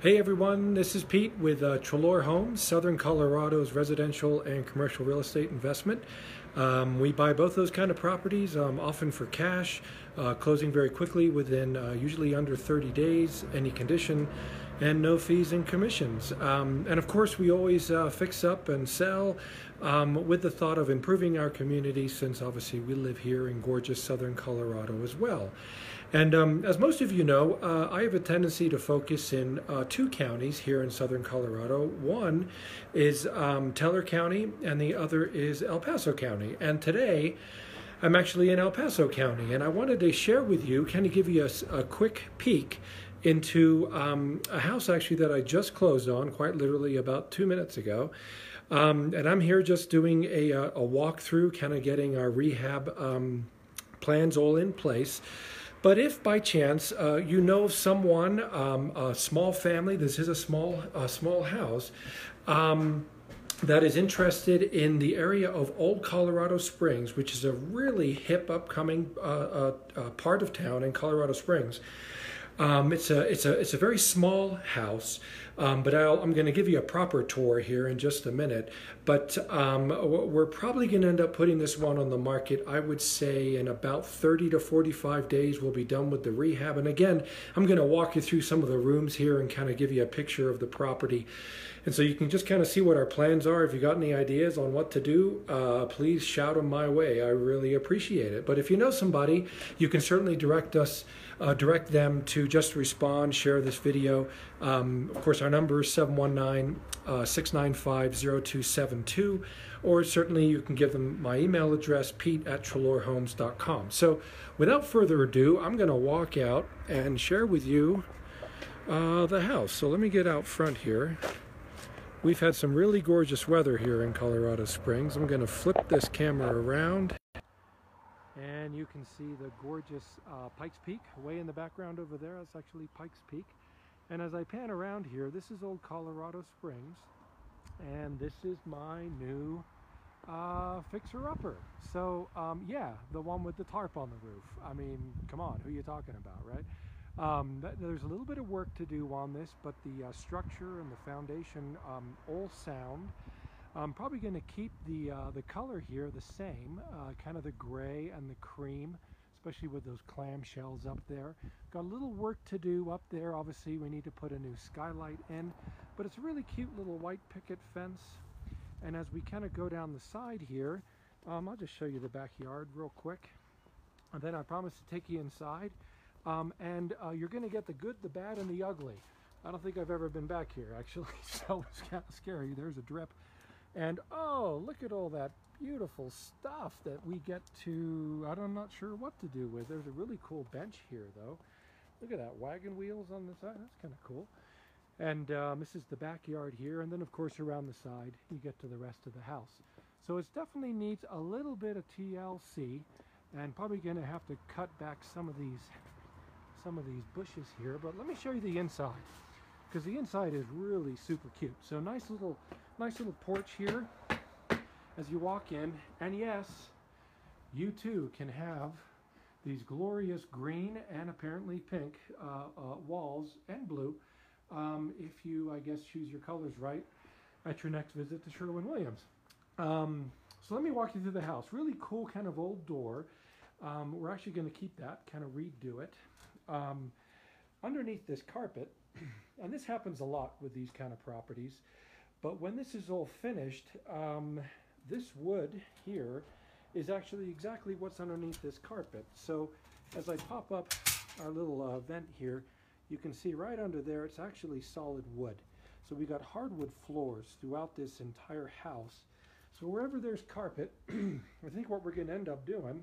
Hey everyone, this is Pete with uh, Treloar Homes, Southern Colorado's residential and commercial real estate investment. Um, we buy both those kind of properties, um, often for cash, uh, closing very quickly within uh, usually under 30 days, any condition, and no fees and commissions. Um, and of course, we always uh, fix up and sell um, with the thought of improving our community since obviously we live here in gorgeous Southern Colorado as well. And um, as most of you know, uh, I have a tendency to focus in uh, two counties here in southern Colorado. One is um, Teller County, and the other is El Paso County. And today, I'm actually in El Paso County, and I wanted to share with you, kind of give you a, a quick peek into um, a house actually that I just closed on, quite literally about two minutes ago. Um, and I'm here just doing a, a walkthrough, kind of getting our rehab um, plans all in place. But if by chance uh, you know of someone, um, a small family, this is a small, a small house, um, that is interested in the area of Old Colorado Springs, which is a really hip, upcoming uh, uh, uh part of town in Colorado Springs. Um, it's a it's a it's a very small house, um, but i am going to give you a proper tour here in just a minute. But um, we're probably going to end up putting this one on the market. I would say in about 30 to 45 days we'll be done with the rehab. And again, I'm going to walk you through some of the rooms here and kind of give you a picture of the property. And so you can just kind of see what our plans are. If you got any ideas on what to do, uh, please shout them my way. I really appreciate it. But if you know somebody, you can certainly direct us uh, direct them to just respond, share this video. Um, of course, our number is 719 uh, 695 0272, or certainly you can give them my email address, pete at treloarhomes.com. So, without further ado, I'm going to walk out and share with you uh, the house. So, let me get out front here. We've had some really gorgeous weather here in Colorado Springs. I'm going to flip this camera around and you can see the gorgeous uh, Pikes Peak way in the background over there. That's actually Pikes Peak. And as I pan around here, this is old Colorado Springs, and this is my new uh, fixer-upper. So um, yeah, the one with the tarp on the roof. I mean, come on, who are you talking about, right? Um, there's a little bit of work to do on this, but the uh, structure and the foundation um, all sound. I'm probably going to keep the, uh, the color here the same, uh, kind of the gray and the cream, especially with those clamshells up there. Got a little work to do up there. Obviously, we need to put a new skylight in, but it's a really cute little white picket fence. And as we kind of go down the side here, um, I'll just show you the backyard real quick. And then I promise to take you inside. Um, and uh, you're going to get the good, the bad, and the ugly. I don't think I've ever been back here, actually, so it's kind of scary. There's a drip. And oh, look at all that beautiful stuff that we get to, I'm not sure what to do with. There's a really cool bench here though. Look at that, wagon wheels on the side, that's kind of cool. And um, this is the backyard here, and then of course around the side you get to the rest of the house. So it definitely needs a little bit of TLC, and probably going to have to cut back some of these some of these bushes here. But let me show you the inside, because the inside is really super cute. So nice little nice little porch here as you walk in. And yes, you too can have these glorious green and apparently pink uh, uh, walls and blue um, if you, I guess, choose your colors right at your next visit to Sherwin-Williams. Um, so let me walk you through the house. Really cool kind of old door. Um, we're actually going to keep that, kind of redo it. Um, underneath this carpet, and this happens a lot with these kind of properties, but when this is all finished, um, this wood here is actually exactly what's underneath this carpet. So as I pop up our little uh, vent here, you can see right under there, it's actually solid wood. So we got hardwood floors throughout this entire house. So wherever there's carpet, I think what we're going to end up doing,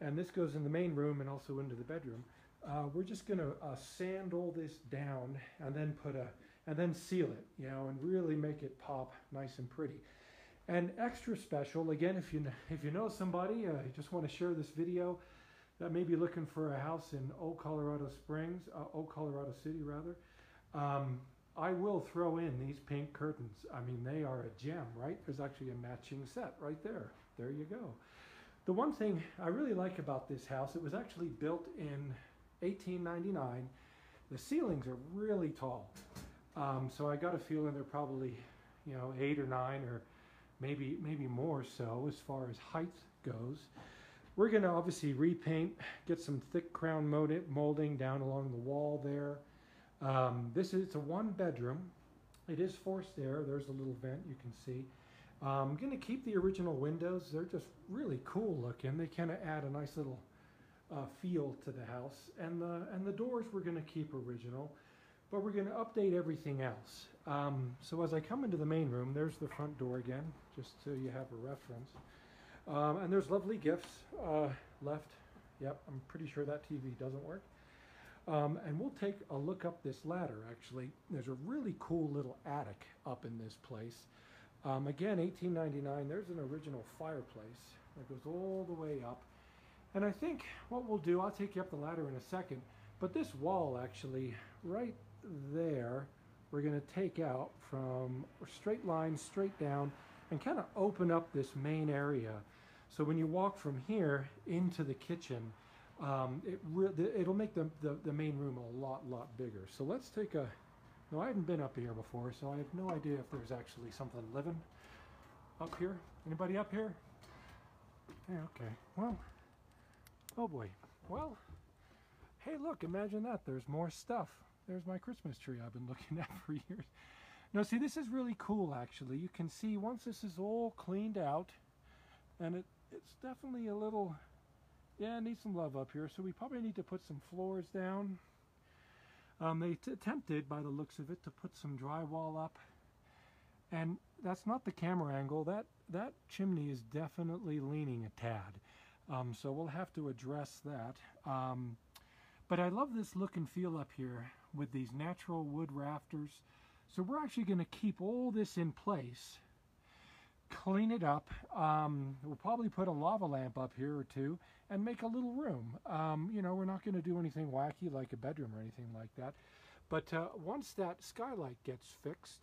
and this goes in the main room and also into the bedroom, uh, we're just going to uh, sand all this down and then put a and then seal it, you know, and really make it pop nice and pretty. And extra special, again, if you if you know somebody, uh, you just want to share this video that may be looking for a house in Old Colorado Springs, uh, Old Colorado City rather, um, I will throw in these pink curtains. I mean, they are a gem, right? There's actually a matching set right there. There you go. The one thing I really like about this house, it was actually built in 1899 the ceilings are really tall. Um, so I got a feeling they're probably, you know, eight or nine or maybe maybe more so as far as height goes. We're going to obviously repaint, get some thick crown molding down along the wall there. Um, this is it's a one bedroom. It is forced air. There's a little vent you can see. I'm going to keep the original windows. They're just really cool looking. They kind of add a nice little uh, feel to the house. And the, and the doors we're going to keep original, but we're going to update everything else. Um, so as I come into the main room, there's the front door again, just so you have a reference. Um, and there's lovely gifts uh, left. Yep, I'm pretty sure that TV doesn't work. Um, and we'll take a look up this ladder, actually. There's a really cool little attic up in this place. Um, again, 1899, there's an original fireplace that goes all the way up. And I think what we'll do, I'll take you up the ladder in a second, but this wall actually, right there, we're going to take out from straight line straight down and kind of open up this main area. So when you walk from here into the kitchen, um, it it'll make the, the, the main room a lot, lot bigger. So let's take a, no, I haven't been up here before, so I have no idea if there's actually something living up here. Anybody up here? Yeah, okay. Well, Oh boy. Well, hey look, imagine that. There's more stuff. There's my Christmas tree I've been looking at for years. Now see, this is really cool actually. You can see once this is all cleaned out, and it, it's definitely a little, yeah, needs some love up here. So we probably need to put some floors down. Um, they attempted, by the looks of it, to put some drywall up. And that's not the camera angle. That, that chimney is definitely leaning a tad. Um, so we'll have to address that. Um, but I love this look and feel up here with these natural wood rafters. So we're actually going to keep all this in place, clean it up. Um, we'll probably put a lava lamp up here or two and make a little room. Um, you know, we're not going to do anything wacky like a bedroom or anything like that. But uh, once that skylight gets fixed,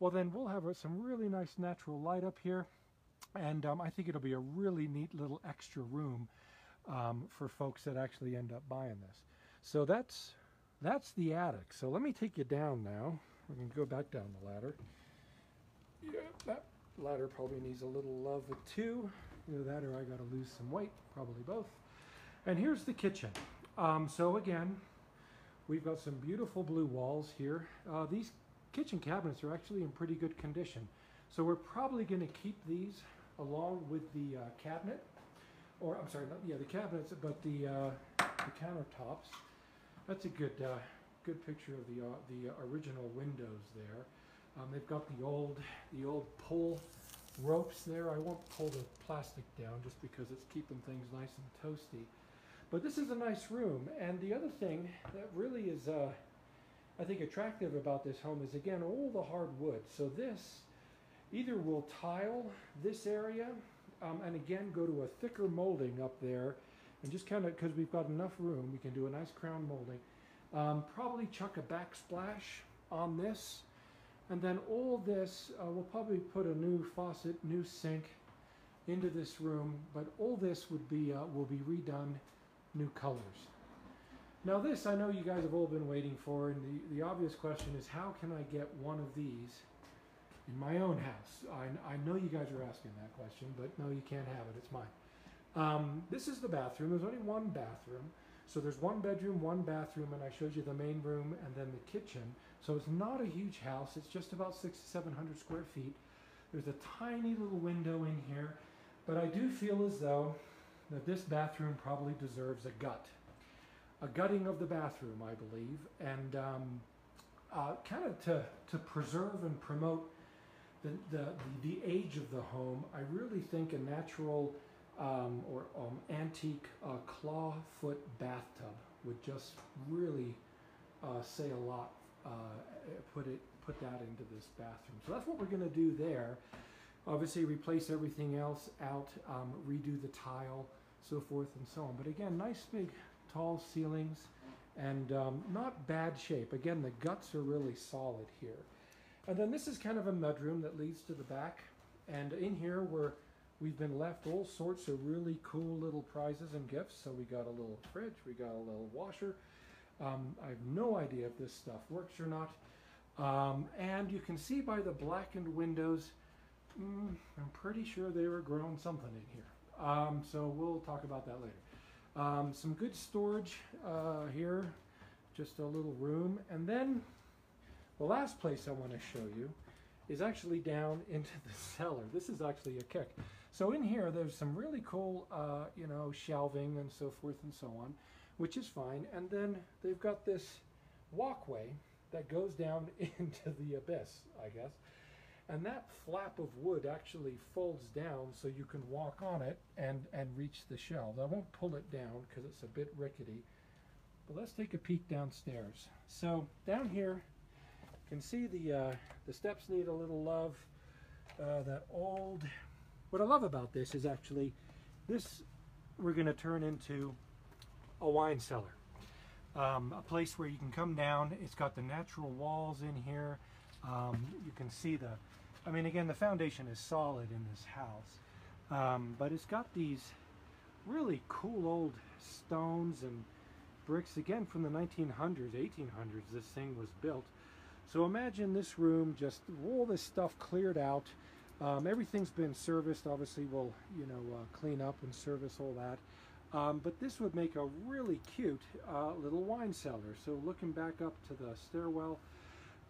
well then we'll have some really nice natural light up here and um, I think it'll be a really neat little extra room um, for folks that actually end up buying this. So that's that's the attic. So let me take you down now. We can go back down the ladder. Yeah, that ladder probably needs a little love too. Either that or I got to lose some weight, probably both. And here's the kitchen. Um, so again, we've got some beautiful blue walls here. Uh, these kitchen cabinets are actually in pretty good condition. So we're probably going to keep these along with the uh, cabinet, or I'm sorry, not, yeah, the cabinets, but the, uh, the countertops. That's a good, uh, good picture of the, uh, the original windows there. Um, they've got the old, the old pull ropes there. I won't pull the plastic down just because it's keeping things nice and toasty. But this is a nice room. And the other thing that really is, uh, I think, attractive about this home is, again, all the hard wood. So this Either we'll tile this area um, and again go to a thicker molding up there and just kind of, because we've got enough room, we can do a nice crown molding. Um, probably chuck a backsplash on this. And then all this, uh, we'll probably put a new faucet, new sink into this room, but all this would be, uh, will be redone, new colors. Now this I know you guys have all been waiting for, and the, the obvious question is how can I get one of these in my own house. I, I know you guys are asking that question, but no, you can't have it. It's mine. Um, this is the bathroom. There's only one bathroom. So there's one bedroom, one bathroom, and I showed you the main room and then the kitchen. So it's not a huge house. It's just about six to 700 square feet. There's a tiny little window in here, but I do feel as though that this bathroom probably deserves a gut. A gutting of the bathroom, I believe, and um, uh, kind of to, to preserve and promote the, the, the, age of the home, I really think a natural um, or um, antique uh, claw foot bathtub would just really uh, say a lot. Uh, put it put that into this bathroom. So that's what we're to do there. Obviously, replace everything else out, um, redo the tile, so forth and so on. But again, nice big tall ceilings and um, not bad shape. Again, the guts are really solid here. And then this is kind of a mudroom that leads to the back. And in here where we've been left all sorts of really cool little prizes and gifts. So we got a little fridge, we got a little washer, Um, I have no idea if this stuff works or not. Um, and you can see by the blackened windows, mm, I'm pretty sure they were growing something in here. Um, so we'll talk about that later. Um, some good storage uh, here, just a little room. And then the last place I want to show you is actually down into the cellar. This is actually a kick. So in here, there's some really cool, uh, you know, shelving and so forth and so on, which is fine. And then they've got this walkway that goes down into the abyss, I guess. And that flap of wood actually folds down so you can walk on it and, and reach the shelves. I won't pull it down because it's a bit rickety. But let's take a peek downstairs. So down here, can see the, uh, the steps need a little love. Uh, that old, what I love about this is actually this we're going to turn into a wine cellar. Um, a place where you can come down. It's got the natural walls in here. Um, you can see the, I mean, again, the foundation is solid in this house, um, but it's got these really cool old stones and bricks, again, from the 1900s, 1800s, this thing was built. So imagine this room, just all this stuff cleared out. Um, everything's been serviced. Obviously, we'll, you know, uh, clean up and service all that. Um, but this would make a really cute uh, little wine cellar. So looking back up to the stairwell,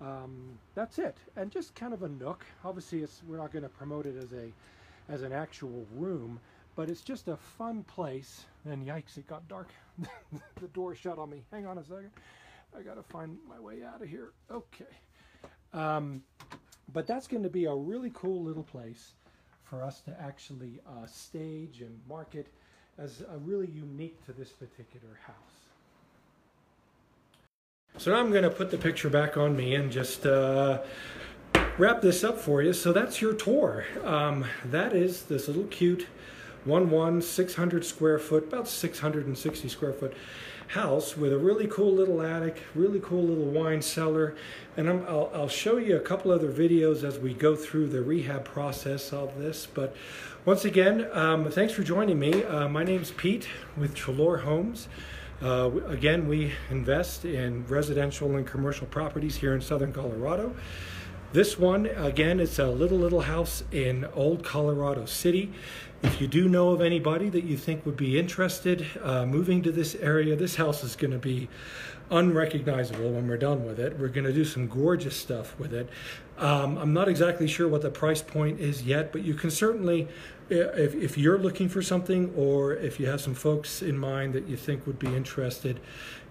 um, that's it. And just kind of a nook. Obviously, it's, we're not going to promote it as a as an actual room, but it's just a fun place. And yikes, it got dark. the door shut on me. Hang on a second. I got to find my way out of here. Okay. Um, but that's going to be a really cool little place for us to actually uh, stage and market as a really unique to this particular house. So now I'm going to put the picture back on me and just uh, wrap this up for you. So that's your tour. Um, that is this little cute 1-1, 600 square foot, about 660 square foot house with a really cool little attic, really cool little wine cellar. And i will show you a couple other videos as we go through the rehab process of this. But once again, um, thanks for joining me. Uh, my name's Pete with Treloar Homes. Uh, again, we invest in residential and commercial properties here in southern Colorado. This one, again, it's a little, little house in Old Colorado City. If you do know of anybody that you think would be interested uh, moving to this area, this house is going to be unrecognizable when we're done with it. We're going to do some gorgeous stuff with it. Um, I'm not exactly sure what the price point is yet, but you can certainly, if, if you're looking for something or if you have some folks in mind that you think would be interested,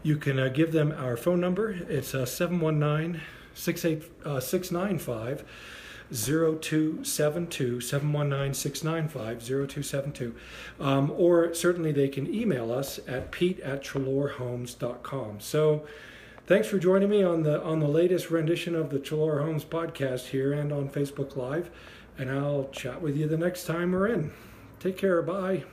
you can uh, give them our phone number. It's uh, 719 695 0272 719 695 0272. Um, or certainly they can email us at pete at treloarhomes.com. So thanks for joining me on the on the latest rendition of the Treloar Homes podcast here and on Facebook Live. And I'll chat with you the next time we're in. Take care. Bye.